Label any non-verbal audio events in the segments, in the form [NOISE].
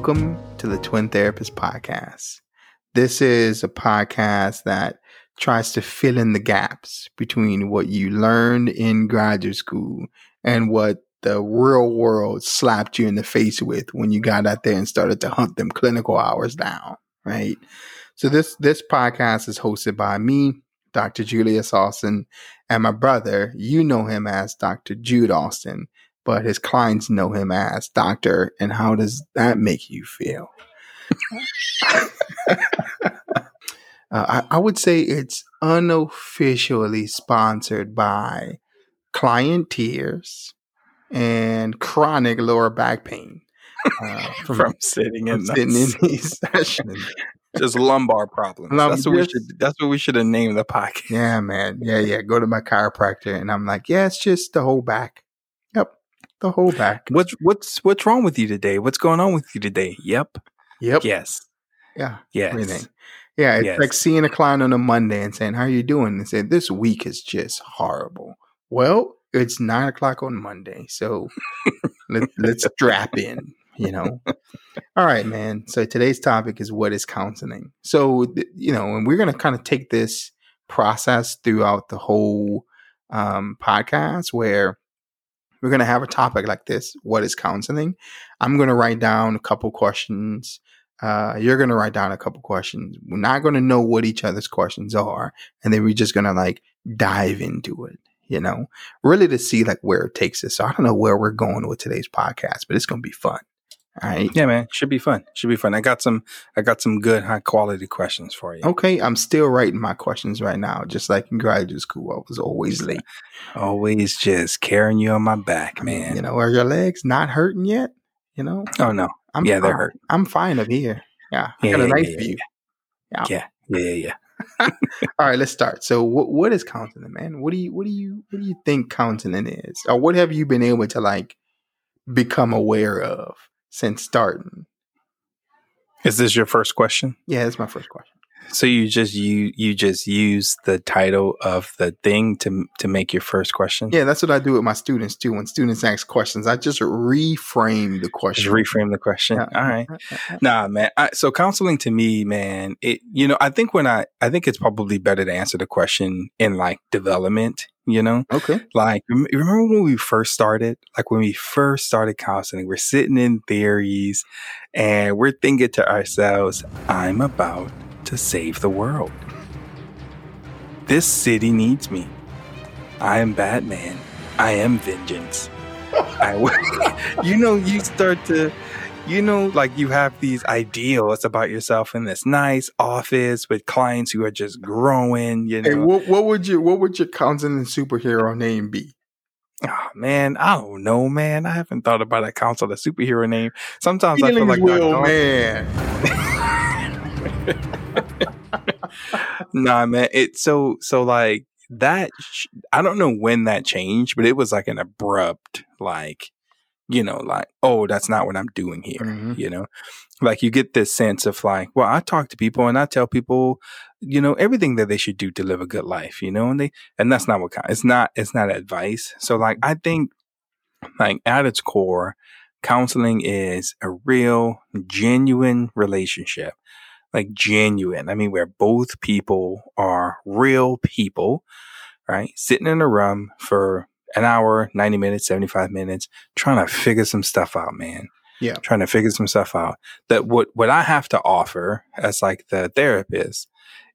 Welcome to the Twin Therapist Podcast. This is a podcast that tries to fill in the gaps between what you learned in graduate school and what the real world slapped you in the face with when you got out there and started to hunt them clinical hours down, right? So this this podcast is hosted by me, Dr. Julius Austin, and my brother. You know him as Dr. Jude Austin but his clients know him as doctor. And how does that make you feel? [LAUGHS] uh, I, I, would say it's unofficially sponsored by client tears and chronic lower back pain uh, [LAUGHS] from, from, sitting in sitting in these [LAUGHS] sessions. Just lumbar problems. that's what we should. That's what we should have named the podcast. Yeah, man. Yeah, yeah. Go to my chiropractor, and I'm like, yeah, it's just the whole back. The whole back. What's what's what's wrong with you today? What's going on with you today? Yep. Yep. Yes. Yeah. Yes. Everything. Yeah. It's yes. like seeing a client on a Monday and saying, How are you doing? And say, This week is just horrible. Well, it's nine o'clock on Monday. So [LAUGHS] let, let's strap in, you know. All right, man. So today's topic is what is counseling. So, you know, and we're going to kind of take this process throughout the whole um, podcast where we're going to have a topic like this what is counseling? I'm going to write down a couple questions uh, you're going to write down a couple questions. We're not going to know what each other's questions are and then we're just going to like dive into it you know? Really to see like where it takes us. So i don't know where we're going with today's podcast but it's going to be fun all right. Yeah, man. Should be fun. Should be fun. I got some I got some good high quality questions for you. Okay. I'm still writing my questions right now, just like in graduate school. I was always uh, late. Always just carrying you on my back, man. You know, are your legs not hurting yet? You know? Oh no. I'm yeah, they're hurt. I'm fine up here. Yeah. I yeah, got a nice. Yeah. Yeah. Yeah. Yeah. yeah. [LAUGHS] All right, let's start. So, what what is continent, man? What do you what do you what do you think continent is, or what have you been able to like become aware of? Since starting. Is this your first question? Yeah, it's my first question. So you just you you just use the title of the thing to to make your first question. Yeah, that's what I do with my students too. When students ask questions, I just reframe the question. Just reframe the question. Yeah. All right. nah, man. I, so counseling to me, man, it you know I think when I I think it's probably better to answer the question in like development you know? Okay. Like, remember when we first started? Like, when we first started counseling, we're sitting in theories and we're thinking to ourselves, I'm about to save the world. This city needs me. I am Batman. I am vengeance. [LAUGHS] I, [LAUGHS] you know, you start to you know, like you have these ideals about yourself in this nice office with clients who are just growing. You know, hey, what, what would you what would your counseling superhero name be? Oh man, I don't know, man. I haven't thought about a counsel a superhero name. Sometimes Feelings I feel like Will, man. nah, man. It's so so like that. I don't know when that changed, but it was like an abrupt like you know, like, oh, that's not what I'm doing here. Mm-hmm. You know, like you get this sense of like, well, I talk to people and I tell people, you know, everything that they should do to live a good life, you know, and they, and that's not what kind. it's not, it's not advice. So like, I think like at its core, counseling is a real, genuine relationship. Like genuine. I mean, where both people are real people, right? Sitting in a room for an hour, 90 minutes, 75 minutes, trying to figure some stuff out, man. Yeah. Trying to figure some stuff out. That what what I have to offer as like the therapist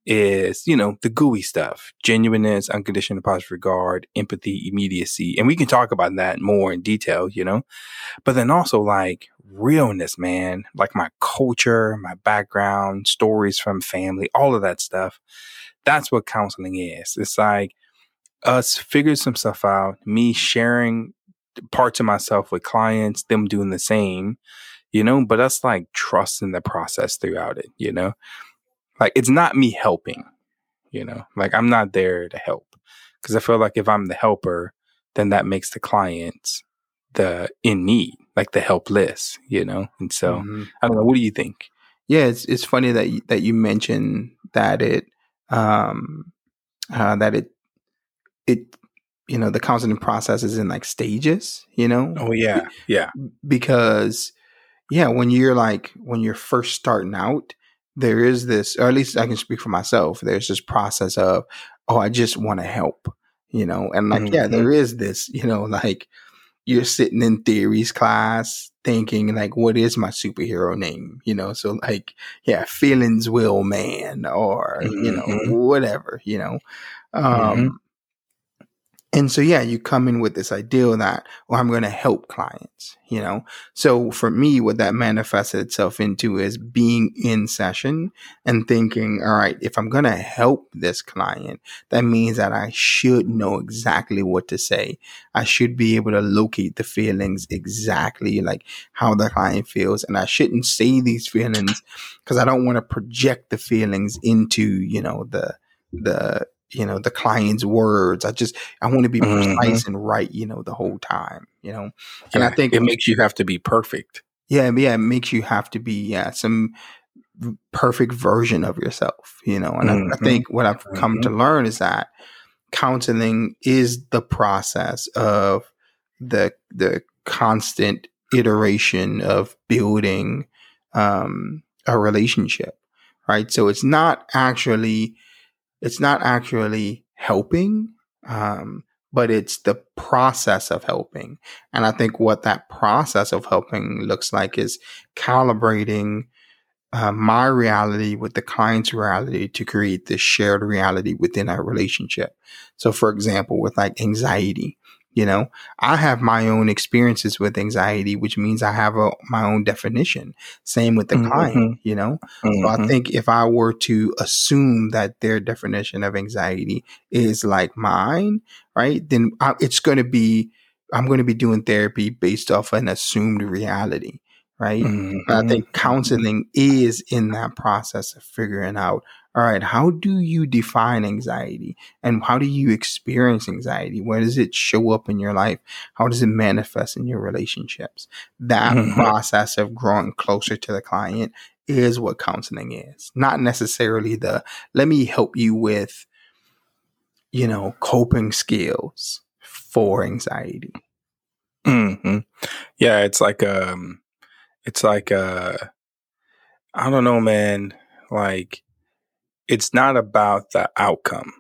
is, you know, the gooey stuff. Genuineness, unconditional positive regard, empathy, immediacy. And we can talk about that more in detail, you know. But then also like realness, man. Like my culture, my background, stories from family, all of that stuff. That's what counseling is. It's like us figuring some stuff out, me sharing parts of myself with clients, them doing the same, you know, but us like trusting the process throughout it, you know? Like it's not me helping, you know, like I'm not there to help. Cause I feel like if I'm the helper, then that makes the clients the in need, like the helpless, you know? And so mm-hmm. I don't know. What do you think? Yeah, it's it's funny that you, that you mentioned that it um uh, that it it you know the counseling process is in like stages you know oh yeah yeah because yeah, when you're like when you're first starting out, there is this, or at least I can speak for myself. There's this process of, oh, I just want to help, you know, and like, yeah, Mhm. there is this, you know, like you're sitting in theories class thinking like, what is my superhero name? You know, so like, yeah, feelings will man or, you know, Mhm. whatever, you know. Um, Mhm. And so, yeah, you come in with this ideal that, well, I'm going to help clients, you know? So for me, what that manifested itself into is being in session and thinking, all right, if I'm going to help this client, that means that I should know exactly what to say. I should be able to locate the feelings exactly like how the client feels. And I shouldn't say these feelings because I don't want to project the feelings into, you know, the, the, you know, the client's words. I just, I want to be Mhm. precise and right, you know, the whole time, you know. And I think it makes you have to be perfect. yeah, yeah, it makes you have to be yeah some perfect version of yourself, you know. And I, I Mhm. think what I've come to Mhm. learn is that counseling is the process of the the constant iteration of building um, a relationship, right? So it's not actually it's not actually helping, um, but it's the process of helping. And I think what that process of helping looks like is calibrating uh, my reality with the client's reality to create this shared reality within our relationship. So, for example, with like anxiety, you know, I have my own experiences with anxiety, which means I have a, my own definition. Same with the Mhm. client, you know. So I Mhm. think if I were to assume that their definition of anxiety is like mine, right, then I, it's going to be, I'm going to be doing therapy based off an assumed reality, right? And I think counseling is in that process of figuring out, all right, how do you define anxiety and how do you experience anxiety? Where does it show up in your life? How does it manifest in your relationships? That Mhm. process of growing closer to the client is what counseling is, not necessarily the let me help you with, you know, coping skills for anxiety. Mhm. Yeah, it's like um, it's like uh, I don't know, man. Like, it's not about the outcome.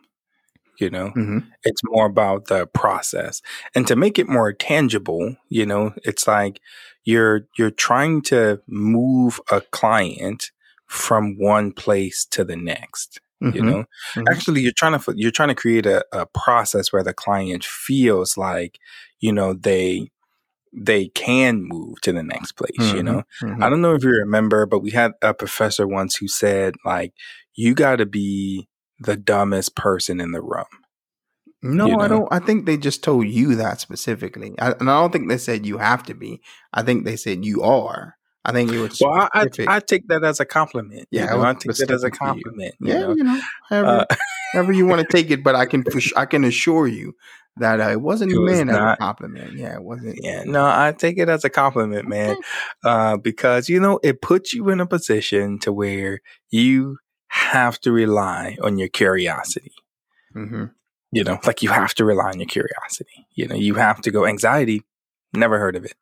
You know, hmm it's more about the process, and to make it more tangible, you know, it's like you're you're trying to move a client from one place to the next. You hmm know, Mhm. actually you're trying to you're trying to create a, a process where the client feels like you know they they can move to the next place you know Mhm. i don't know if you remember but we had a professor once who said like you got to be the dumbest person in the room No, you I don't. I think they just told you that specifically, I, and I don't think they said you have to be. I think they said you are. I think it was well I, I i take that as a compliment yeah, it know i take that as a to you. compliment you Yeah, know you know, however, uh, however you want to take it, but I can, I can assure you that uh, it wasn't it was meant as a compliment. Yeah, it wasn't. yeah no i take it as a compliment man Okay. uh, because you know it puts you in a position to where you have to rely on your curiosity hmm you know like you have to rely on your curiosity you know you have to go anxiety never heard of it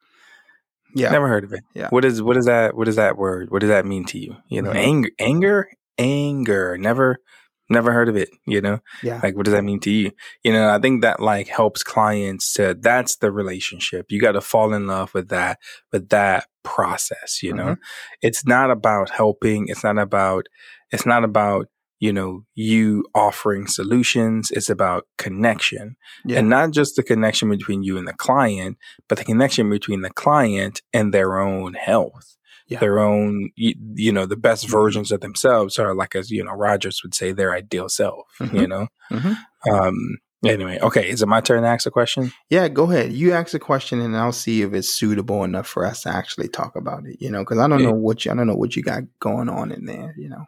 Yeah, never heard of it Yeah. what is what is that what is that word what does that mean to you you know Mhm. anger anger anger never never heard of it you know? Yeah, like what does that mean to you? You know i think that like helps clients to that's the relationship. You got to fall in love with that with that process you know? Mm-hmm. It's not about helping it's not about it's not about you know you offering solutions it's about connection. Yeah, and not just the connection between you and the client but the connection between the client and their own health Yeah. their own you, you know the best Mhm. versions of themselves are like as you know rogers would say their ideal self Mhm. you know Mhm. um anyway okay is it my turn to ask a question yeah. Go ahead. You ask a question, and I'll see if it's suitable enough for us to actually talk about it. You know, because I don't Yeah. know what you, I don't know what you got going on in there. You know,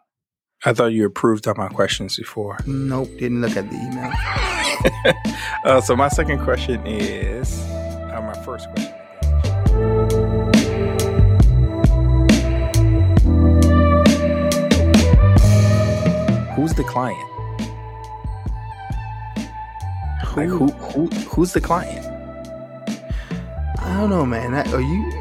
i thought you approved of my questions before nope, didn't look at the email. [LAUGHS] uh, so my second question is uh, my first question client like who who who's the client I don't know, man. Are you?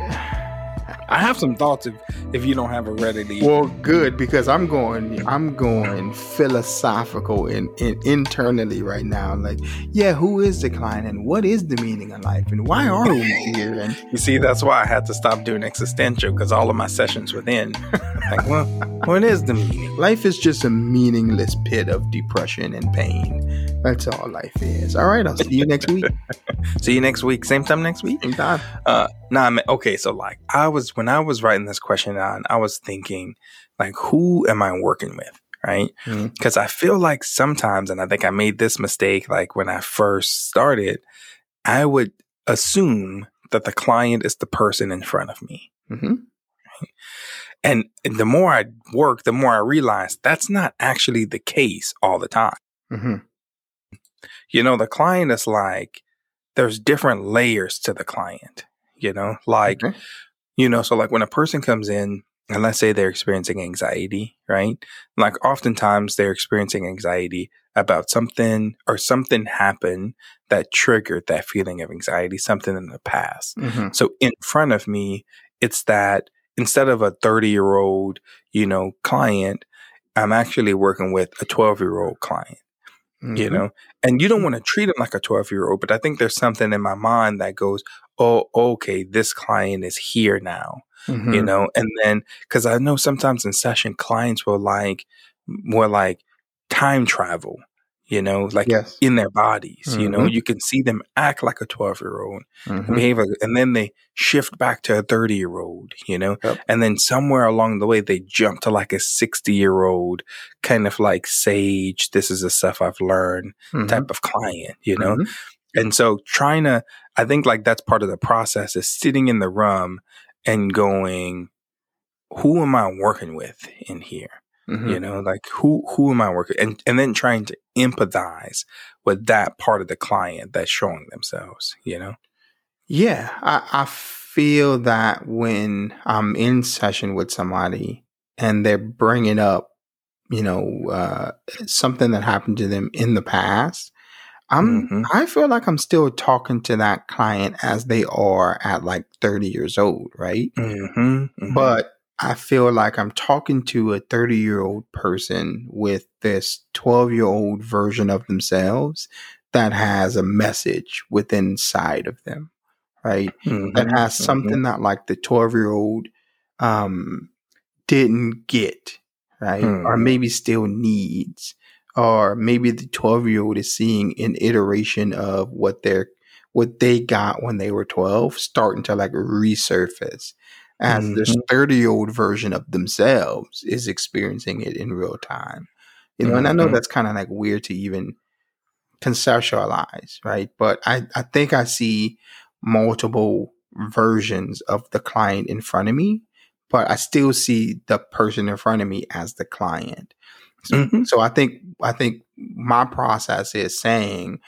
I have some thoughts if if you don't have a readily. Well, good because I'm going. I'm going philosophical and in, internally right now. Like, yeah, who is the client and what is the meaning of life and why are we here? And [LAUGHS] you see, that's why I had to stop doing existential because all of my sessions within. Like, well, what is the meaning? Life is just a meaningless pit of depression and pain. That's all life is. All right, I'll see you next week. [LAUGHS] see you next week. Same time next week. Same time. Uh, nah, man, okay. So like, I was when I was writing this question down, I was thinking, like, who am I working with? Right? Because mm-hmm. I feel like sometimes, and I think I made this mistake, like when I first started, I would assume that the client is the person in front of me. Mm-hmm. And the more I work, the more I realize that's not actually the case all the time. Mm-hmm. You know, the client is like, there's different layers to the client, you know, like, okay. you know, so like when a person comes in, and let's say they're experiencing anxiety, right? Like oftentimes they're experiencing anxiety about something or something happened that triggered that feeling of anxiety, something in the past. Mm-hmm. So in front of me, it's that instead of a 30 year old, you know, client, I'm actually working with a 12 year old client mm-hmm. you know, and you don't want to treat them like a 12 year old, but I think there's something in my mind that goes, oh, okay, this client is here now, mm-hmm. you know, and then because I know sometimes in session clients will like more like time travel, you know, like yes. in their bodies. Mm-hmm. You know, mm-hmm. you can see them act like a 12 year old mm-hmm. and behave, like, and then they shift back to a 30 year old, you know, yep. and then somewhere along the way, they jump to like a 60 year old kind of like sage. This is the stuff I've learned mm-hmm. type of client, you know? Mm-hmm. And so trying to, I think like that's part of the process is sitting in the room and going, who am I working with in here? Mm-hmm. You know, like who who am I working and and then trying to empathize with that part of the client that's showing themselves, you know? Yeah. I, I feel that when I'm in session with somebody and they're bringing up, you know, uh, something that happened to them in the past, I'm mm-hmm. I feel like I'm still talking to that client as they are at like 30 years old, right? Mm-hmm. Mm-hmm. But I feel like I'm talking to a 30 year old person with this 12 year old version of themselves that has a message within inside of them, right? Mm-hmm, that has mm-hmm. something mm-hmm. that like the 12 year old um, didn't get, right? Mm-hmm. Or maybe still needs. Or maybe the 12 year old is seeing an iteration of what they're what they got when they were 12 starting to like resurface as mm-hmm. this 30 year old version of themselves is experiencing it in real time. You know, mm-hmm. and I know mm-hmm. that's kind of like weird to even conceptualize, right? But I, I think I see multiple versions of the client in front of me, but I still see the person in front of me as the client. So, mm-hmm. so I think I think my process is saying,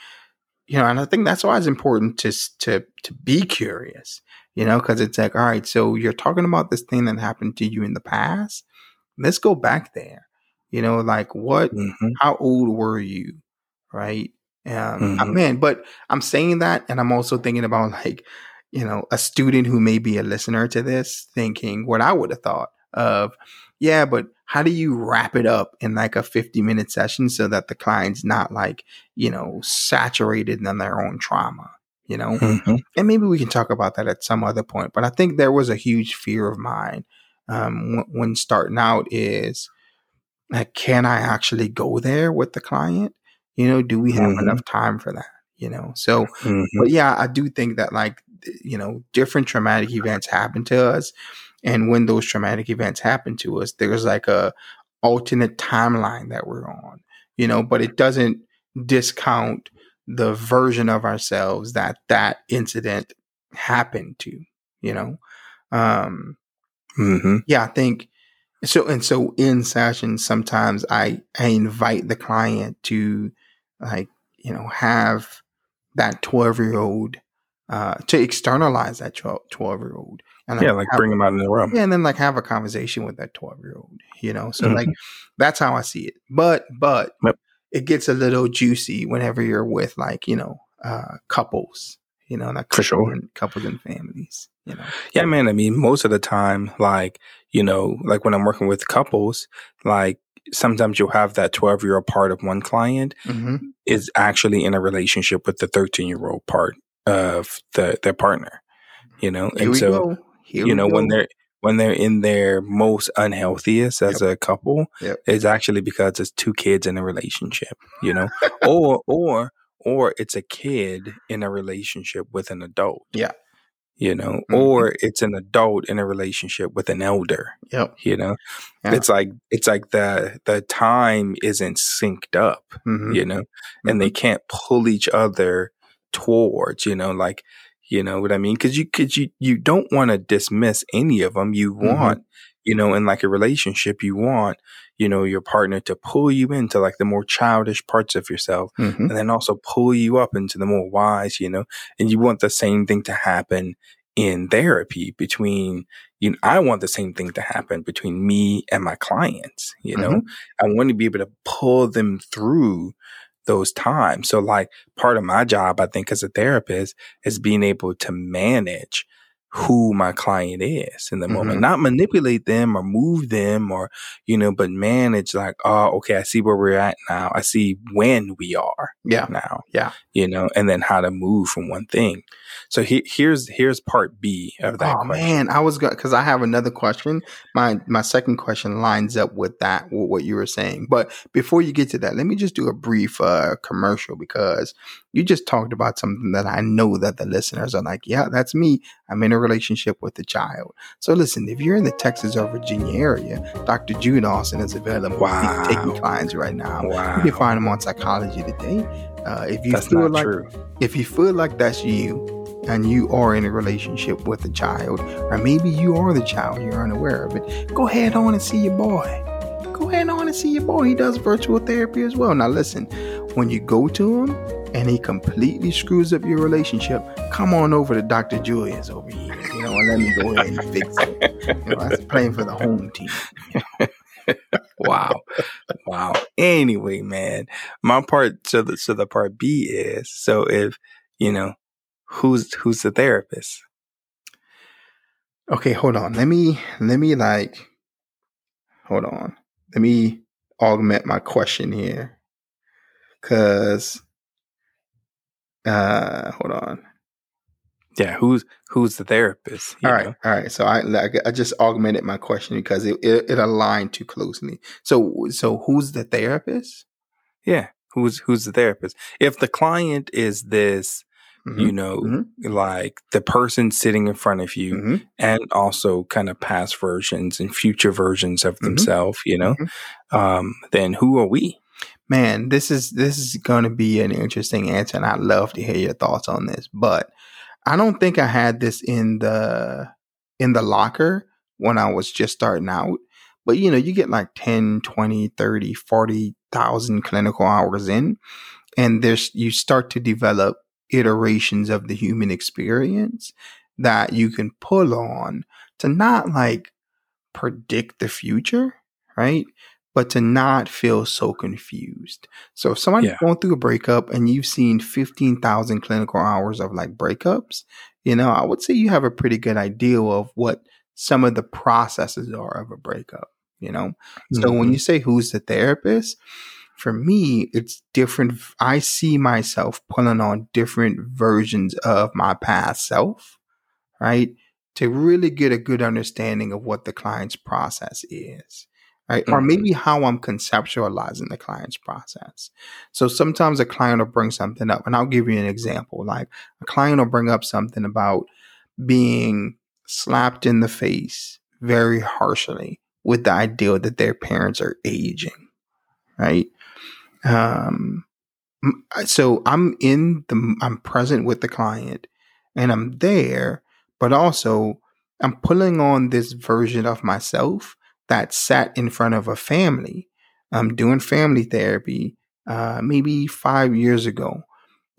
you know, and I think that's why it's important to to to be curious you know, because it's like, all right, so you're talking about this thing that happened to you in the past. Let's go back there. You know, like what, mm-hmm. how old were you? Right. Um, mm-hmm. man, but I'm saying that, and I'm also thinking about [LAUGHS] like, you know, a student who may be a listener to this thinking what I would have thought of, yeah, but how do you wrap it up in like a 50 minute session so that the client's not like, you know, saturated in their own trauma? You know? Mm-hmm. And maybe we can talk about that at some other point. But I think there was a huge fear of mine um, when starting out is like, can I actually go there with the client? You know, do we have mm-hmm. enough time for that? You know, so, mm-hmm. but yeah, I do think that like, you know, different traumatic events happen to us. And when those traumatic events happen to us, there's like a alternate timeline that we're on, you know, but it doesn't discount the version of ourselves that that incident happened to, you know? Um, mm-hmm. yeah, I think so. And so in sessions, sometimes I, I invite the client to like, you know, have that 12 year old, uh, to externalize that 12 year old. And yeah, like, bring them out in the room. Yeah, and then like have a conversation with that 12 year old, you know? So mm-hmm. like, that's how I see it. But, but, yep it gets a little juicy whenever you're with like you know uh, couples You know, like For sure. couples and, couples and families. You know, Yeah, man. I mean, most of the time, like, you know, like when I'm working with couples, like sometimes you'll have that 12 year old part of one client hmm is actually in a relationship with the 13 year old part of the their partner, you know? here And so, go. Here you know, when go. they're, when they're in their most unhealthiest as a couple, Yep. it's actually because it's two kids in a relationship, you know, [LAUGHS] or, or, or it's a kid in a relationship with an adult. Yeah. You know, Mhm. or it's an adult in a relationship with an elder, Yep. you know. Yeah. It's like it's like the the time isn't synced up, Mhm. you know, and they can't pull each other towards, you know, like you know what I mean? Because you because you you don't want to dismiss any of them. You Mhm. want, you know, in like a relationship, you want, you know, your partner to pull you into like the more childish parts of yourself, Mhm. and then also pull you up into the more wise, you know, and you want the same thing to happen in therapy between you know, I want the same thing to happen between me and my clients, you know. I want to be able to pull them through those times. So like part of my job, I think as a therapist is being able to manage who my client is in the moment, Mhm. not manipulate them or move them or, you know, but manage like, oh, okay, I see where we're at now. I see when we are Yeah. now. Yeah. You know, and then how to move from one thing. So he, here's here's part B of that oh question. man, I was going because I have another question. My my second question lines up with that with what you were saying. But before you get to that, let me just do a brief uh, commercial because you just talked about something that I know that the listeners are like, yeah, that's me. I'm in a relationship with a child. So listen, if you're in the Texas or Virginia area, Dr. Jude Austin is available. Wow. He's taking clients right now. Wow. You can find him on Psychology Today. Uh, if you That's feel like true. if you feel like that's you and you are in a relationship with a child, or maybe you are the child, you're unaware of it, go ahead on and see your boy. Go ahead on and see your boy. He does virtual therapy as well. Now, listen, when you go to him and he completely screws up your relationship, come on over to Dr. Julius over here, you know, and let me go ahead and fix it. You know, that's playing for the home team. wow wow anyway man my part so the so the part b is so if you know who's who's the therapist Okay, hold on. Let me let me like hold on. Let me augment my question here. Cause uh hold on. yeah who's who's the therapist All right, know? all right. So I like I just augmented my question because it, it, it aligned too closely. So so who's the therapist? yeah who's who's the therapist if the client is this Mhm, you know mhm. like the person sitting in front of you mhm, and also kind of past versions and future versions of Mhm. themselves you know Mhm. um then who are we Man, this is this is going to be an interesting answer, and I'd love to hear your thoughts on this. But I don't think I had this in the in the locker when I was just starting out. But you know, you get like 10, 20, 30, 40,000 clinical hours in, and there's you start to develop iterations of the human experience that you can pull on to not like predict the future, right? But to not feel so confused. So if somebody's Yeah. going through a breakup and you've seen 15,000 clinical hours of like breakups, you know, I would say you have a pretty good idea of what some of the processes are of a breakup, you know? So when Mhm. you say who's the therapist, for me, it's different. I see myself pulling on different versions of my past self, right? To really get a good understanding of what the client's process is, right? Or Mhm. maybe how I'm conceptualizing the client's process. So sometimes a client will bring something up, and I'll give you an example. Like a client will bring up something about being slapped in the face very harshly with the idea that their parents are aging, right? Um, so I'm in the, I'm present with the client and I'm there, but also I'm pulling on this version of myself that sat in front of a family. I'm doing family therapy, uh, maybe five years ago,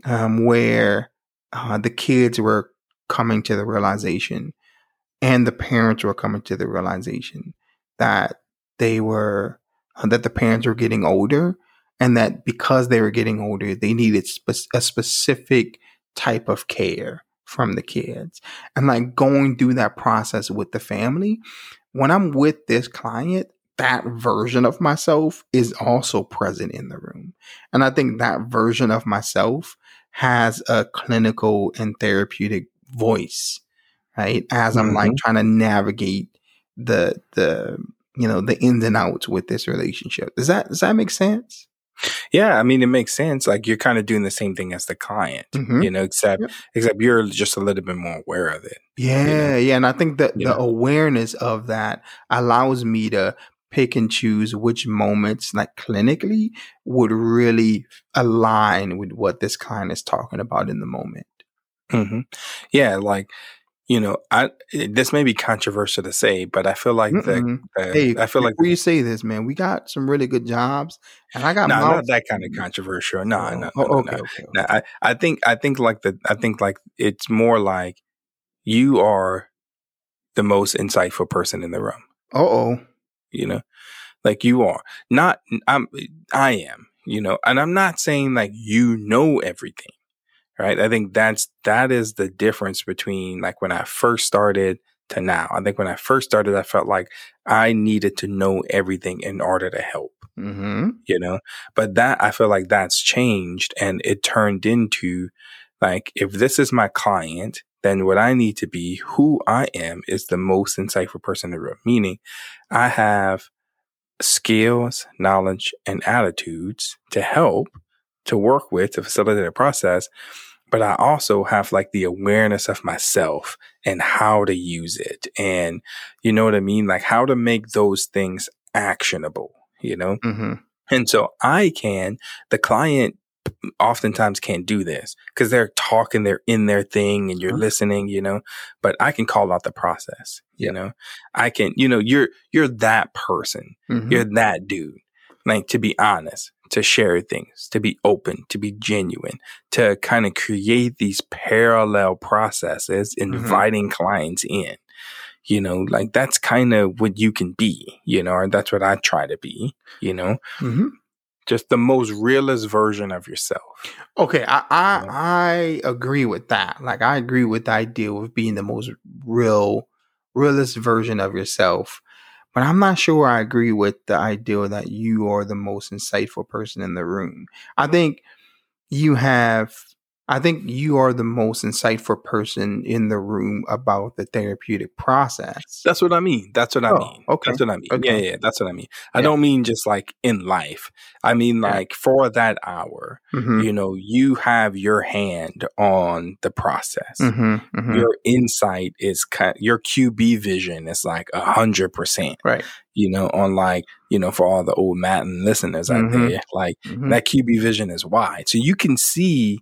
um, where uh, the kids were coming to the realization and the parents were coming to the realization that they were, uh, that the parents were getting older and that because they were getting older, they needed spe- a specific type of care from the kids and like going through that process with the family. When I'm with this client, that version of myself is also present in the room. And I think that version of myself has a clinical and therapeutic voice, right? As I'm like Mhm. trying to navigate the the you know the ins and outs with this relationship. Does that does that make sense? Yeah, I mean, it makes sense. Like you're kind of doing the same thing as the client, Mhm. you know, except Yep. except you're just a little bit more aware of it. Yeah, yeah, and I think that You the know? awareness of that allows me to pick and choose which moments, like clinically, would really align with what this client is talking about in the moment. hmm Yeah, like you know, I this may be controversial to say, but I feel like the, the Hey, I feel like before you say this, man, we got some really good jobs, and I got no, not that kind of controversial. No, Oh, no, no, oh, no, okay, no. okay. No, I, I think I think like the I think like it's more like you are the most insightful person in the room. Uh oh. You know, like you are not. I'm. I am. You know, and I'm not saying like you know everything, right? I think that's that is the difference between like when I first started to now. I think when I first started, I felt like I needed to know everything in order to help Mm-hmm. you know but that i feel like that's changed and it turned into like if this is my client then what i need to be who i am is the most insightful person in the room meaning i have skills knowledge and attitudes to help to work with to facilitate a process but i also have like the awareness of myself and how to use it and you know what i mean like how to make those things actionable you know Mm-hmm. and so I can, the client oftentimes can't do this because they're talking, they're in their thing and you're Mhm. listening, you know, but I can call out the process, Yeah. you know, I can, you know, you're, you're that person. Mm-hmm. You're that dude. Like to be honest, to share things, to be open, to be genuine, to kind of create these parallel processes, inviting clients in. You know, like that's kind of what you can be, you know, or that's what I try to be, you know, Mm-hmm. just the most realist version of yourself. Okay, I I, Yeah. I agree with that. Like I agree with the idea of being the most real, realist version of yourself. But I'm not sure I agree with the idea that you are the most insightful person in the room. I think you have I think you are the most insightful person in the room about the therapeutic process. That's what I mean. That's what I Oh, mean. okay. That's what I mean. Okay. Yeah, yeah, that's what I mean. I Yeah. don't mean just like in life. I mean Yeah. like for that hour, Mhm, you know, you have your hand on the process. mhm, mhm. Your insight is kind your QB vision is like a hundred percent, Right. you know, on like, you know, for all the old Madden listeners out Mhm. there, like mhm. that QB vision is wide. So you can see,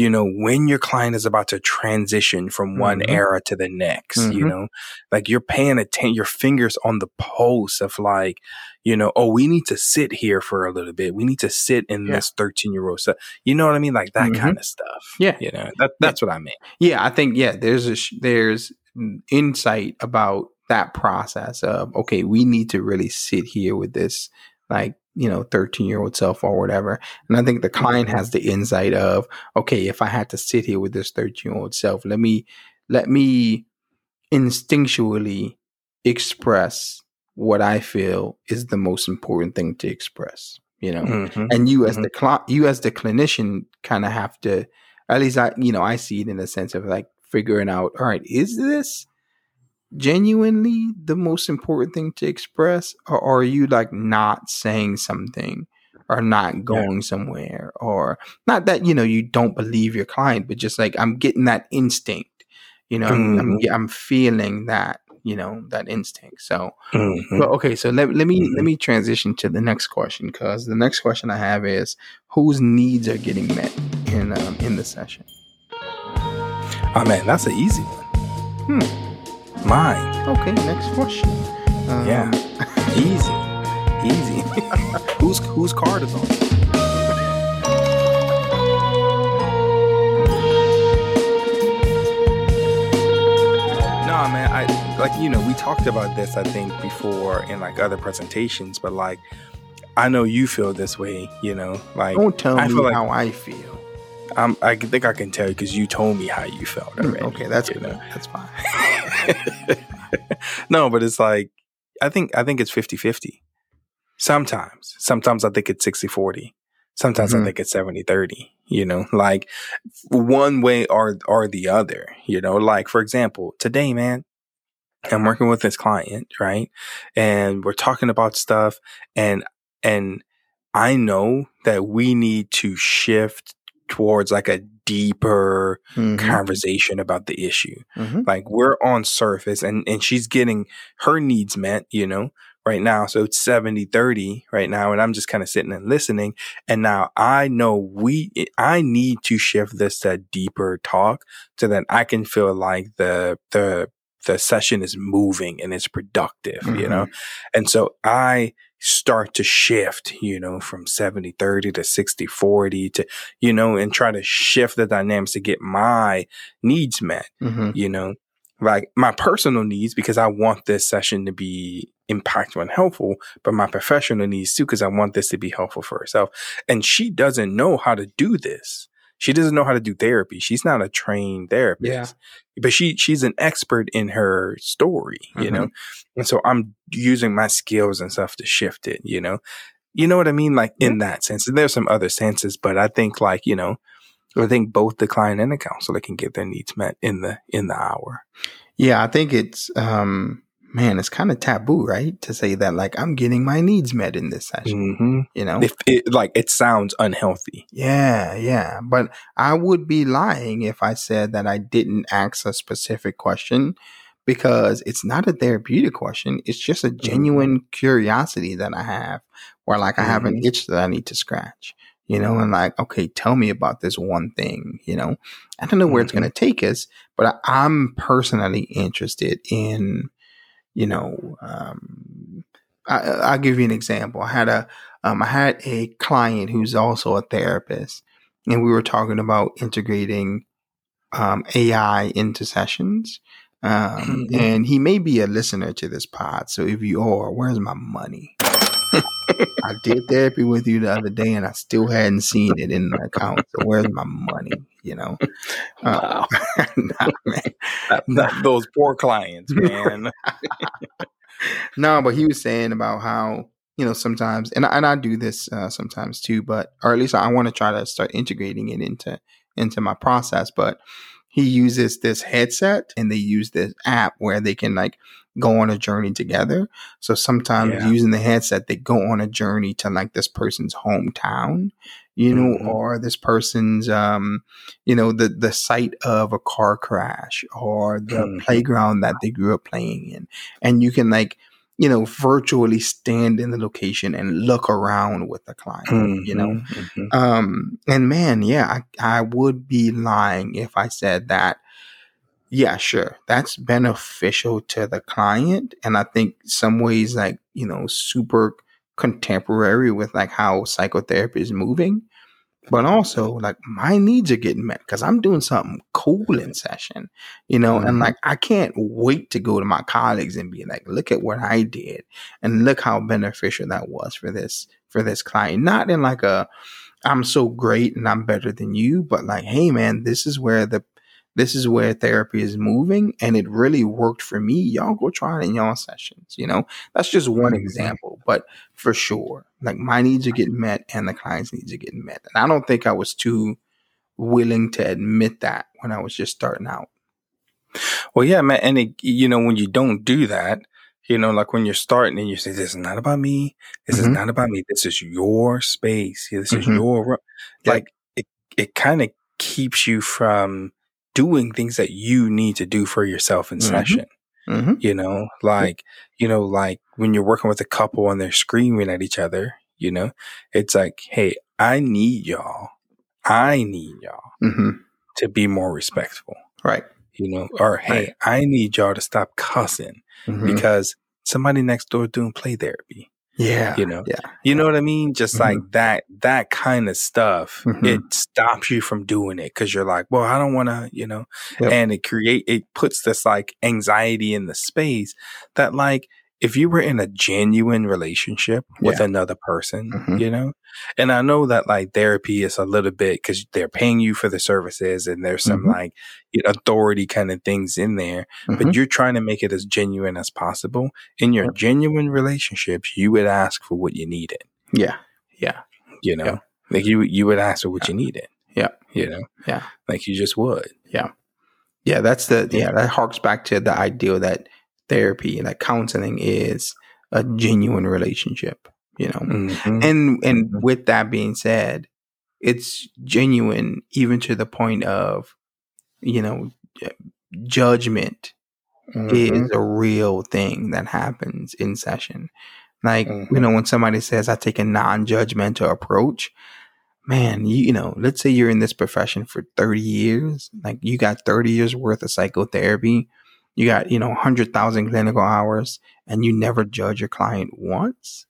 you know, when your client is about to transition from one Mhm. era to the next, you Mhm. know, like you're paying attention, your fingers on the pulse of like, you know, oh, we need to sit here for a little bit. We need to sit in Yeah. this 13 year old stuff. You know what I mean? Like that Mhm. kind of stuff. Yeah. You know, that, that's what I mean. Yeah, I think yeah, there's a sh- there's insight about that process of okay, we need to really sit here with this like you know 13 year old self or whatever, and I think the client has the insight of okay, if I had to sit here with this 13 year old self, let me let me instinctually express what I feel is the most important thing to express. You know, Mhm. and you as Mhm. the cl- you as the clinician kind of have to at least i you know i see it in the sense of like figuring out all right is this genuinely the most important thing to express or are you like not saying something or not going somewhere or not that you know you don't believe your client but just like i'm getting that instinct you know I'm, I'm. I'm feeling that you know that instinct so Mhm. well, okay, so let, let me Mhm. let me transition to the next question because the next question I have is whose needs are getting met in um, in the session. Oh man, that's an easy one. Hmm. Mine. Okay, next question. Um, Yeah. [LAUGHS] Easy. Easy. [LAUGHS] whose whose card is on? No, man, I like you know, we talked about this I think before in like other presentations, but like I know you feel this way, you know, like Don't tell I me feel like- how I feel. I'm, I think I can tell you because you told me how you felt. Mm, Already, okay, that's good. know? That's fine. [LAUGHS] no, but it's like I think I think it's 50-50. Sometimes. Sometimes I think it's 60-40. Sometimes I Mhm. think it's 70-30. You know, like one way or or the other. You know, like for example, today, man, I'm working with this client, right? And we're talking about stuff and and I know that we need to shift towards like a deeper Mhm, conversation about the issue. mhm. Like we're on surface and and she's getting her needs met, you know, right now. So it's 70 30 right now and I'm just kind of sitting and listening and now I know we I need to shift this to a deeper talk so that I can feel like the the the session is moving and it's productive, you know. And so I start to shift, you know, from 70 30 to 60 40 to, you know, and try to shift the dynamics to get my needs met, Mhm. you know, like my personal needs because I want this session to be impactful and helpful, but my professional needs too because I want this to be helpful for herself. And she doesn't know how to do this. She doesn't know how to do therapy. She's not a trained therapist, Yeah. but she she's an expert in her story, you Mhm. know. And so I'm using my skills and stuff to shift it, you know. You know what I mean? Like in that sense. And there's some other senses, but I think like, you know, I think both the client and the counselor can get their needs met in the in the hour. Yeah, I think it's um man, it's kind of taboo, right? To say that like I'm getting my needs met in this session, hmm you know? If it like it sounds unhealthy. Yeah, yeah. But I would be lying if I said that I didn't ask a specific question because it's not a therapeutic question. It's just a genuine curiosity that I have where like I have an itch that I need to scratch, you know, and like, okay, tell me about this one thing, you know. I don't know where it's Mhm. going to take us, but I, I'm personally interested in, you know, um, I, I'll give you an example. I had a, um, I had a client who's also a therapist, and we were talking about integrating um, AI into sessions. Um, Mhm. And he may be a listener to this pod. So if you are, where's my money? [LAUGHS] I did therapy with you the other day, and I still hadn't seen it in the account. So where's my money? You know, [LAUGHS] uh, [LAUGHS] nah, man. That- that- those poor clients, [LAUGHS] man. no, but he was saying about how you know sometimes, and I, and I do this uh, sometimes too, but or at least I want to try to start integrating it into into my process. But he uses this headset, and they use this app where they can like go on a journey together. So sometimes Yeah. using the headset, they go on a journey to like this person's hometown, you know, Mhm. or this person's um, you know, the the site of a car crash or the Mhm. playground that they grew up playing in and you can like you know virtually stand in the location and look around with the client you know Mhm, mhm. um and man yeah I, I would be lying if i said that yeah sure that's beneficial to the client and i think some ways like you know super contemporary with like how psychotherapy is moving but also like my needs are getting met because I'm doing something cool in session, you know, and Mhm. like I can't wait to go to my colleagues and be like, look at what I did and look how beneficial that was for this for this client. Not in like a I'm so great and I'm better than you, but like, hey man, this is where the this is where therapy is moving and it really worked for me. Y'all go try it in y'all sessions, you know? That's just one Mhm. example, but for sure, like my needs are getting met and the client's needs are getting met. And I don't think I was too willing to admit that when I was just starting out. Well, yeah, man. And it, you know, when you don't do that, you know, like when you're starting and you say, this is not about me. This is Mhm. not about me. This is your space. This is Mhm. your, ro-" Yep. like it, it kind of keeps you from doing things that you need to do for yourself in Mhm. session. Mm-hmm. You know, like, you know, like when you're working with a couple and they're screaming at each other, you know, it's like, Hey, I need y'all. I need y'all Mm-hmm. to be more respectful, Right. you know, or Hey, Right. I need y'all to stop cussing Mhm. because somebody next door doing play therapy. Yeah. you know. Yeah. You know what I mean? Just Mhm. like that, that kind of stuff. Mhm. It stops you from doing it because you're like, well, I don't want to, you know, Yep. and it create, it puts this like anxiety in the space that like, if you were in a genuine relationship with Yeah. another person, Mhm. you know, and I know that like therapy is a little bit because they're paying you for the services and there's some Mhm. like you know, authority kind of things in there, Mhm. but you're trying to make it as genuine as possible. In your genuine relationships, you would ask for what you needed, yeah, yeah, you know, Yeah. like you, you would ask for what you needed. Yeah. You know, Yeah. like you just would. yeah. Yeah. That's the. Yeah. That harks back to the idea that therapy, that counseling, is a genuine relationship. You know, Mhm. and and Mhm. with that being said, it's genuine even to the point of, you know, judgment is Mhm. a real thing that happens in session. Like, you Mhm. know, when somebody says, I take a non judgmental approach, man, you, you know, let's say you're in this profession for 30 years, like you got 30 years worth of psychotherapy, you got, you know, 100,000 clinical hours, and you never judge your client once.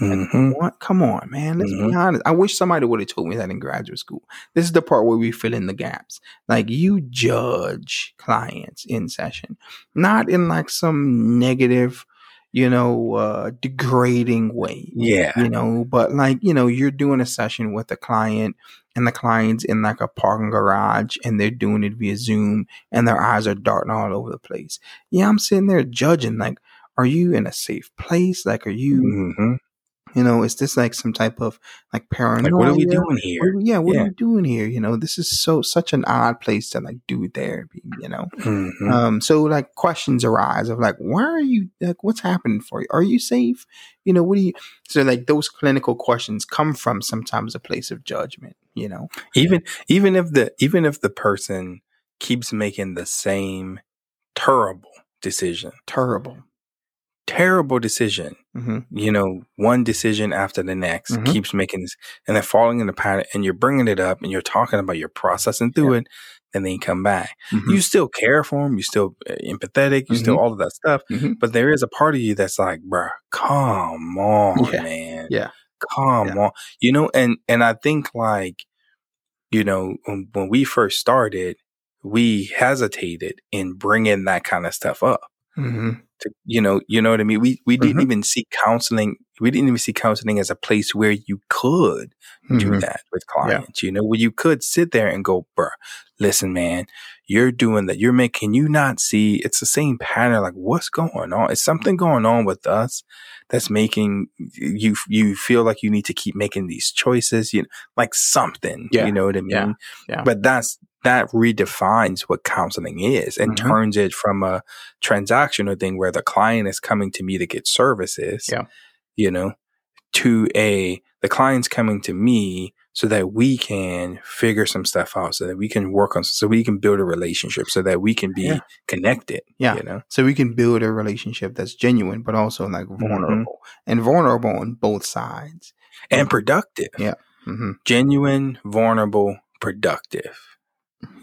Mhm. What? Come on, man. Let's be Mhm. honest. I wish somebody would have told me that in graduate school. This is the part where we fill in the gaps. Like you judge clients in session, not in like some negative, you know, uh, degrading way. Yeah. You know, but like, you know, you're doing a session with a client and the client's in like a parking garage and they're doing it via Zoom and their eyes are darting all over the place. Yeah, I'm sitting there judging, like, are you in a safe place? Like, are you Mhm. You know, is this like some type of like paranoia? Like, what are we doing What- here? yeah, what Yeah. are we doing here? You know, this is so such an odd place to like do therapy. You know, Mhm. um, so like questions arise of like, why are you like, what's happening for you? Are you safe? You know, what do you? So like those clinical questions come from sometimes a place of judgment. You know, even even if the even if the person keeps making the same terrible decision terrible. Terrible decision hmm you know one decision after the next Mhm. keeps making this and they're falling in the pattern and you're bringing it up and you're talking about you're processing through it and then you come back Mm-hmm. you still care for them you still uh, empathetic you still all of that stuff Mhm. but there is a part of you that's like bruh come on Yeah. man Yeah. come on you know and and i think like you know when, when we first started we hesitated in bringing that kind of stuff up hmm to, you know you know what i mean? We we didn't Mhm. even see counseling we didn't even see counseling as a place where you could do hmm that with clients you know? Where you could sit there and go bruh listen man you're doing that. You're making you not see? It's the same pattern like what's going on? Is something going on with us that's making you you feel like you need to keep making these choices you know like something Yeah. you know what i mean? Yeah. Yeah. but that's that redefines what counseling is and Mhm. turns it from a transactional thing where the client is coming to me to get services Yeah. you know to a the client's coming to me so that we can figure some stuff out so that we can work on so we can build a relationship so that we can be Yeah. connected Yeah. you know So we can build a relationship that's genuine, but also like Mhm. vulnerable and vulnerable on both sides. and productive Yeah. hmm genuine vulnerable productive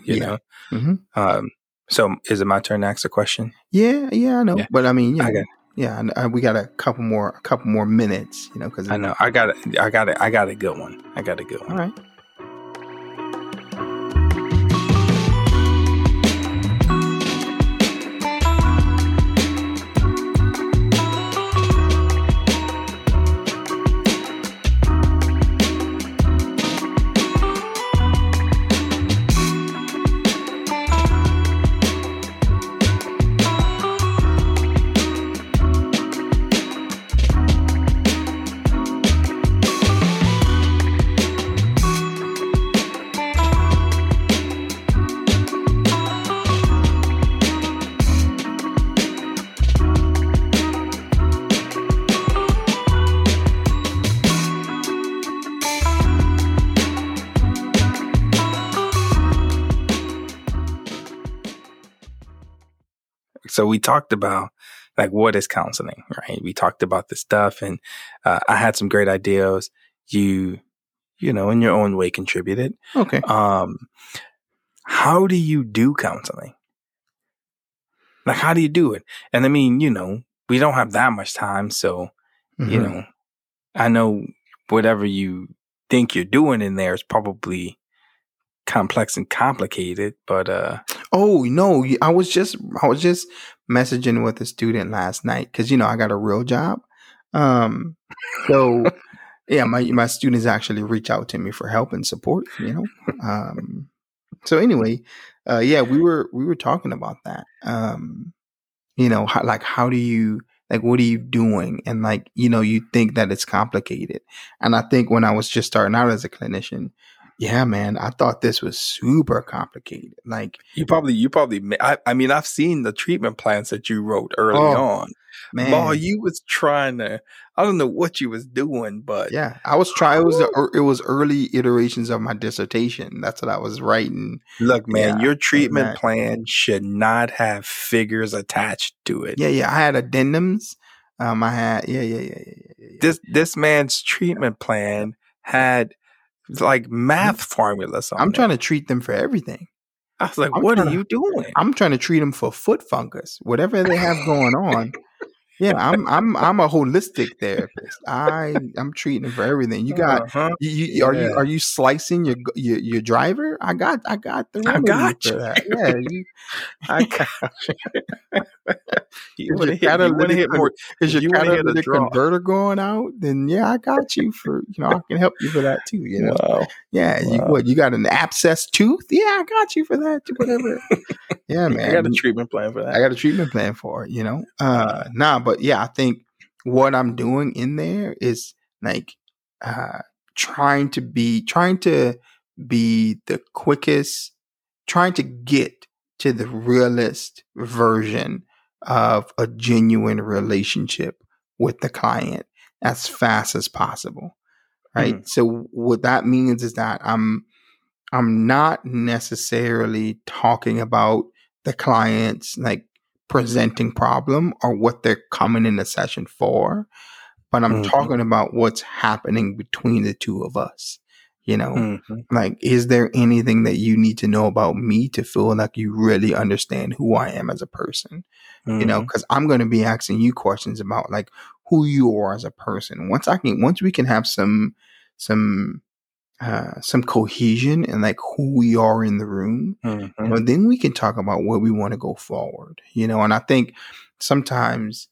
you Yeah. know hmm um so is it my turn to ask a question Yeah, yeah, I know. Yeah. But I mean, you I got- yeah, uh, we got a couple more, a couple more minutes, you know, because I know. I got it. I got it. I got a good one. I got a good one. right. So we talked about like what is counseling, right? We talked about the stuff, and uh, I had some great ideas. You, you know, in your own way, contributed. Okay. Um, how do you do counseling? Like, how do you do it? And I mean, you know, we don't have that much time, so you Mhm. know, I know whatever you think you're doing in there is probably complex and complicated, but uh, Oh no, I was just, I was just messaging with a student last night because you know I got a real job. Um, so [LAUGHS] yeah, my my students actually reach out to me for help and support. You know, um, so anyway, uh, yeah, we were we were talking about that. Um, you know, how, like how do you like what are you doing? And like you know, you think that it's complicated, and I think when I was just starting out as a clinician, yeah, man, I thought this was super complicated. Like you probably, you probably, I, I mean, I've seen the treatment plans that you wrote early oh, on. Man, you was trying to. I don't know what you was doing, but yeah, I was trying. It was the, it was early iterations of my dissertation. That's what I was writing. Look, man, yeah, your treatment plan should not have figures attached to it. Yeah, yeah, I had addendums. Um, I had yeah, yeah, yeah, yeah. yeah, yeah. This this man's treatment plan had like math formulas. I'm it. trying to treat them for everything. I was like, I'm "What are to, you doing?" I'm trying to treat them for foot fungus, whatever they have going on. [LAUGHS] Yeah, I'm I'm I'm a holistic therapist. I I'm treating for everything. You got uh-huh. you, you, are you are you slicing your your, your driver? I got I got the I got you. That. Yeah, you, [LAUGHS] I [LAUGHS] got you. you want to hit, hit more? Is your catalytic converter going out? Then yeah, I got you for you know I can help you for that too. You know, wow. yeah. Wow. You what? You got an abscess tooth? Yeah, I got you for that. Too, whatever. [LAUGHS] yeah, man. I got a treatment plan for that. I got a treatment plan for it. You know, uh, nah, but yeah, I think what I'm doing in there is like uh, trying to be trying to be the quickest, trying to get to the realest version of a genuine relationship with the client as fast as possible. Right. Mm-hmm. So what that means is that I'm I'm not necessarily talking about the client's like presenting problem or what they're coming in the session for, but I'm mm-hmm. talking about what's happening between the two of us. You know, mm-hmm. like, is there anything that you need to know about me to feel like you really understand who I am as a person? Mm-hmm. You know, because mm-hmm. I'm going to be asking you questions about like who you are as a person. Once I can, once we can have some, some uh, some cohesion and like who we are in the room, mm-hmm. but then we can talk about where we want to go forward, you know. And I think sometimes,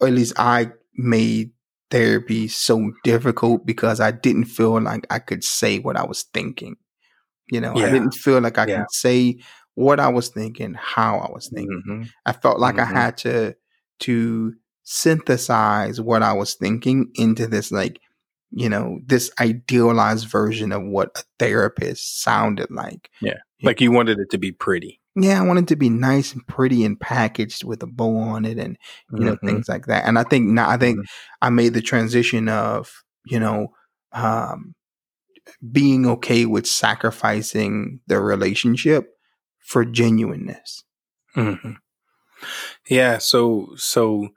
or at least I made therapy so difficult because I didn't feel like I could say what I was thinking. You know, yeah. I didn't feel like I yeah. could say what I was thinking, how I was thinking. Mm-hmm. I felt like mm-hmm. I had to to synthesize what I was thinking into this like you know, this idealized version of what a therapist sounded like. Yeah. Like you wanted it to be pretty. Yeah, I wanted it to be nice and pretty and packaged with a bow on it and, you know, mm-hmm. things like that. And I think now, I think mm-hmm. I made the transition of, you know, um, being okay with sacrificing the relationship for genuineness. Mm-hmm. Yeah. So, so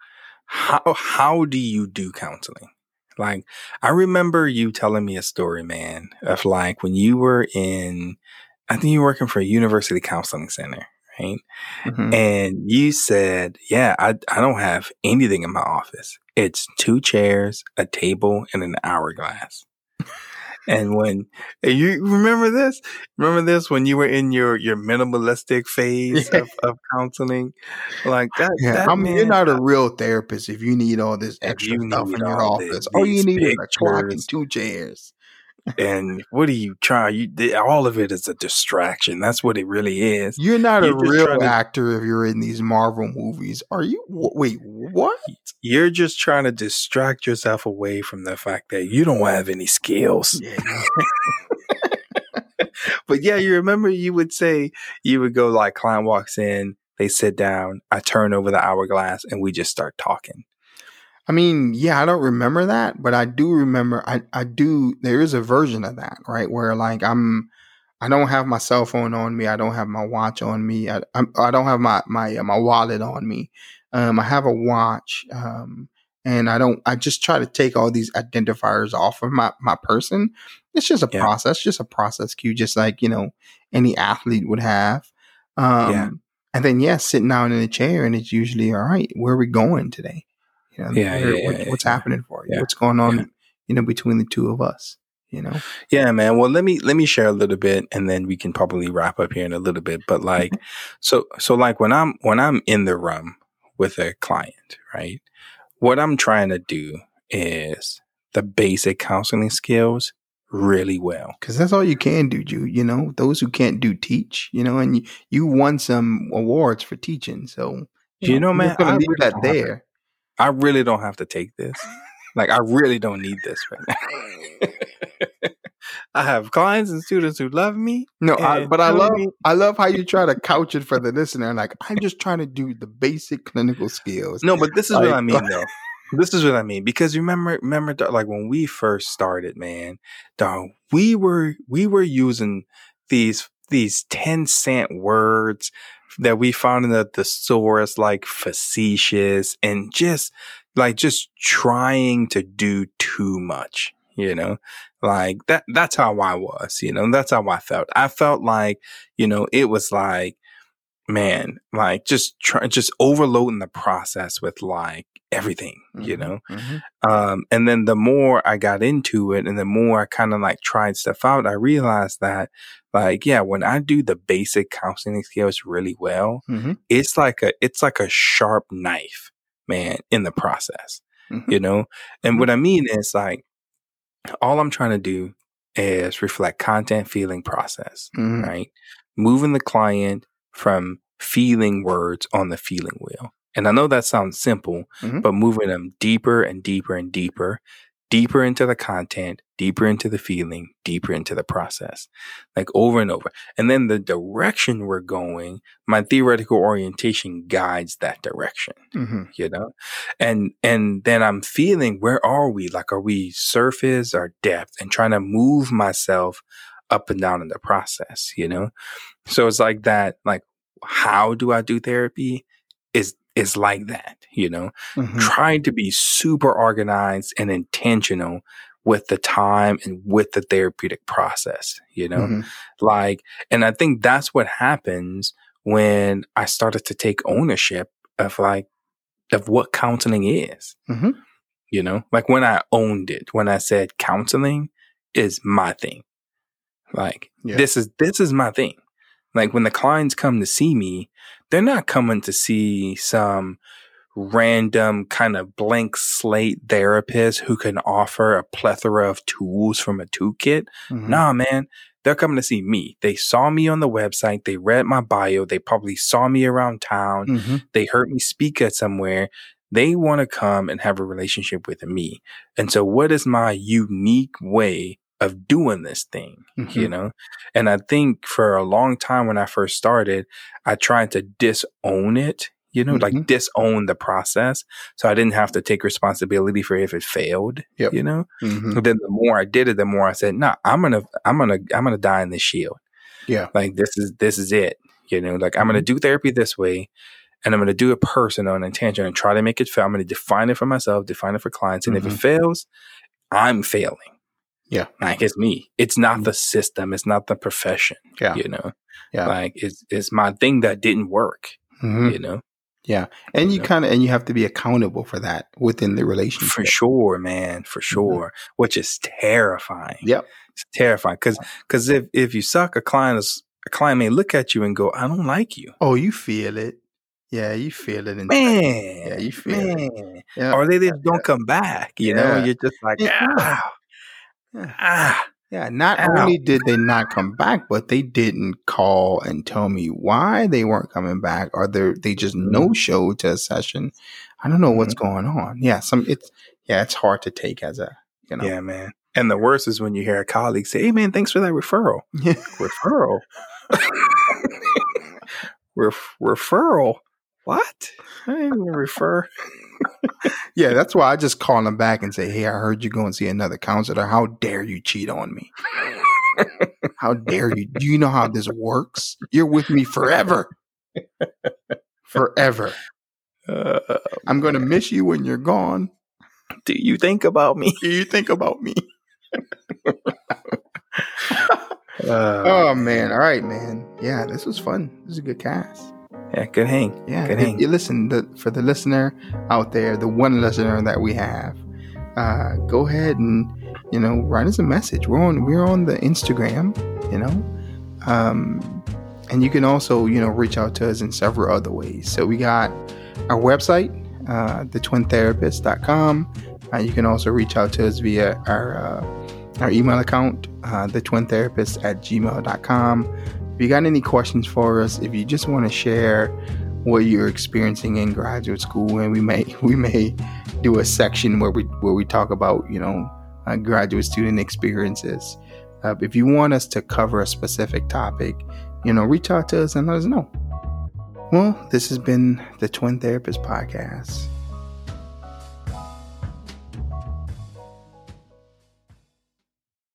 how, how do you do counseling? Like, I remember you telling me a story, man, of like when you were in, I think you were working for a university counseling center, right? Mm-hmm. And you said, yeah, I, I don't have anything in my office. It's two chairs, a table, and an hourglass. And when you remember this, remember this when you were in your your minimalistic [LAUGHS] phase yeah. of, of counseling, like that. Yeah, that I mean, man, you're not a real therapist if you need all this extra stuff in your office. all you need is a clock and two chairs and what are you trying? You all of it is a distraction. That's what it really is. You're not you're a real to, actor if you're in these Marvel movies. Are you? Wait, what? You're just trying to distract yourself away from the fact that you don't have any skills. Yeah. [LAUGHS] but yeah, you remember you would say you would go like client walks in, they sit down, I turn over the hourglass, and we just start talking. I mean, yeah, I don't remember that, but I do remember. I I do. There is a version of that, right? Where like I'm, I don't have my cell phone on me. I don't have my watch on me. I I'm, I do not have my my uh, my wallet on me. Um, I have a watch. Um, and I don't. I just try to take all these identifiers off of my my person. It's just a yeah. process, just a process cue, just like you know any athlete would have. Um, yeah. And then yeah, sitting down in a chair, and it's usually all right. Where are we going today? You know, yeah, yeah, what, yeah, what's happening for you? What's going on? You know, between the two of us. You know. Yeah, man. Well, let me let me share a little bit, and then we can probably wrap up here in a little bit. But like, so so like when I'm when I'm in the room with a client, right? What I'm trying to do is the basic counseling skills really well. Because that's all you can do, Jude. You know, those who can't do teach. You know, and you, you won some awards for teaching. So You know, you're man, I leave that don't have to- there. I really don't have to take this. like, I really don't need this right now. [LAUGHS] I have clients and students who love me. No, I, but I love me- I love how you try to couch it for the listener. Like I'm just trying to do the basic clinical skills. No, but this is what I mean, though. [LAUGHS] This is what I mean because remember, remember, like when we first started, man, dog, we were we were using these these ten cent words that we found in the thesaurus, like facetious and just like just trying to do too much, you know, like that. That's how I was, you know. That's how I felt. I felt like, you know, it was like man, like just try, just overloading the process with like everything, you Mhm, know? mhm. Um, and then the more I got into it and the more I kind of like tried stuff out, I realized that like, yeah, when I do the basic counseling skills really well, Mhm. it's like a, it's like a sharp knife, man, in the process, Mhm. you know? And what I mean is like, all I'm trying to do is reflect content, feeling, process Mhm. right? Moving the client from feeling words on the feeling wheel. And I know that sounds simple, Mhm. but moving them deeper and deeper and deeper, deeper into the content, deeper into the feeling, deeper into the process, like over and over. And then the direction we're going, my theoretical orientation guides that direction Mhm. you know and and then i'm feeling where are we like are we surface or depth and trying to move myself up and down in the process you know so it's like that like how do i do therapy is is like that you know Mhm. trying to be super organized and intentional with the time and with the therapeutic process you know Mhm. like and i think that's what happens when i started to take ownership of like of what counseling is Mhm. you know like when i owned it when i said counseling is my thing like Yeah. this is this is my thing like when the clients come to see me they're not coming to see some random kind of blank slate therapist who can offer a plethora of tools from a toolkit Mhm. Nah, man. They're coming to see me. They saw me on the website. They read my bio. They probably saw me around town. Mhm. They heard me speak at somewhere. They want to come and have a relationship with me. And so, what is my unique way of doing this thing? You Mhm. know? And I think for a long time when I first started, I tried to disown it, you know, like Mhm. disown the process. So I didn't have to take responsibility for if it failed, Yep. you know? Mhm. But then the more I did it, the more I said, "Nah, I'm gonna, I'm gonna, I'm gonna die in this shield. Yeah. Like this is, this is it. You know, like I'm gonna do therapy this way, and I'm gonna do it personal and intentional, and try to make it fail. I'm gonna define it for myself, define it for clients, and if it fails, I'm failing. Yeah. like it's me. It's not Mhm. the system. It's not the profession. Yeah. You know, Yeah. like it's, it's my thing that didn't work. Mhm. You know, Yeah. And you Yeah. kind of and you have to be accountable for that within the relationship. for sure, man, for sure. Which is terrifying. Yep. It's terrifying because because if if you suck, a client is a client may look at you and go, "I don't like you, Oh, you feel it. Yeah, you feel it. In man." Yeah, you feel it. Yeah. Or they just don't come back. You know, you're just like, Yeah. ah, Yeah. ah. Yeah, not Ow. only did they not come back, but they didn't call and tell me why they weren't coming back, or they they just Mhm. no showed to a session. I don't know what's Mm-hmm. going on. Yeah, some it's yeah, it's hard to take as a you know. Yeah, man. And the worst is when you hear a colleague say, "Hey, man, thanks for that referral." Yeah. [LAUGHS] Referral. [LAUGHS] Ref- referral. What? I didn't even refer. yeah, that's why I just call them back and say, "Hey, I heard you go and see another counselor. How dare you cheat on me? How dare you? Do you know how this works? You're with me forever, forever. Uh, I'm going to miss you when you're gone. do you think about me? Do you think about me?" Uh, [LAUGHS] Oh man! All right, man. Yeah, this was fun. This is a good cast. Yeah, good hang. Yeah, Good hang. you listen the, for the listener out there, the one listener that we have. Uh, go ahead and you know, write us a message. We're on we're on the Instagram, you know. Um, and you can also, you know, reach out to us in several other ways. So we got our website, uh, thetwintherapist.com. Uh, you can also reach out to us via our uh, our email account, uh, thetwintherapist at gmail.com. You got any questions for us, if you just want to share what you're experiencing in graduate school, and we may [LAUGHS] we may do a section where we where we talk about you know uh, graduate student experiences. Uh, if you want us to cover a specific topic, you know, reach out to us and let us know. Well, this has been the Twin Therapist Podcast.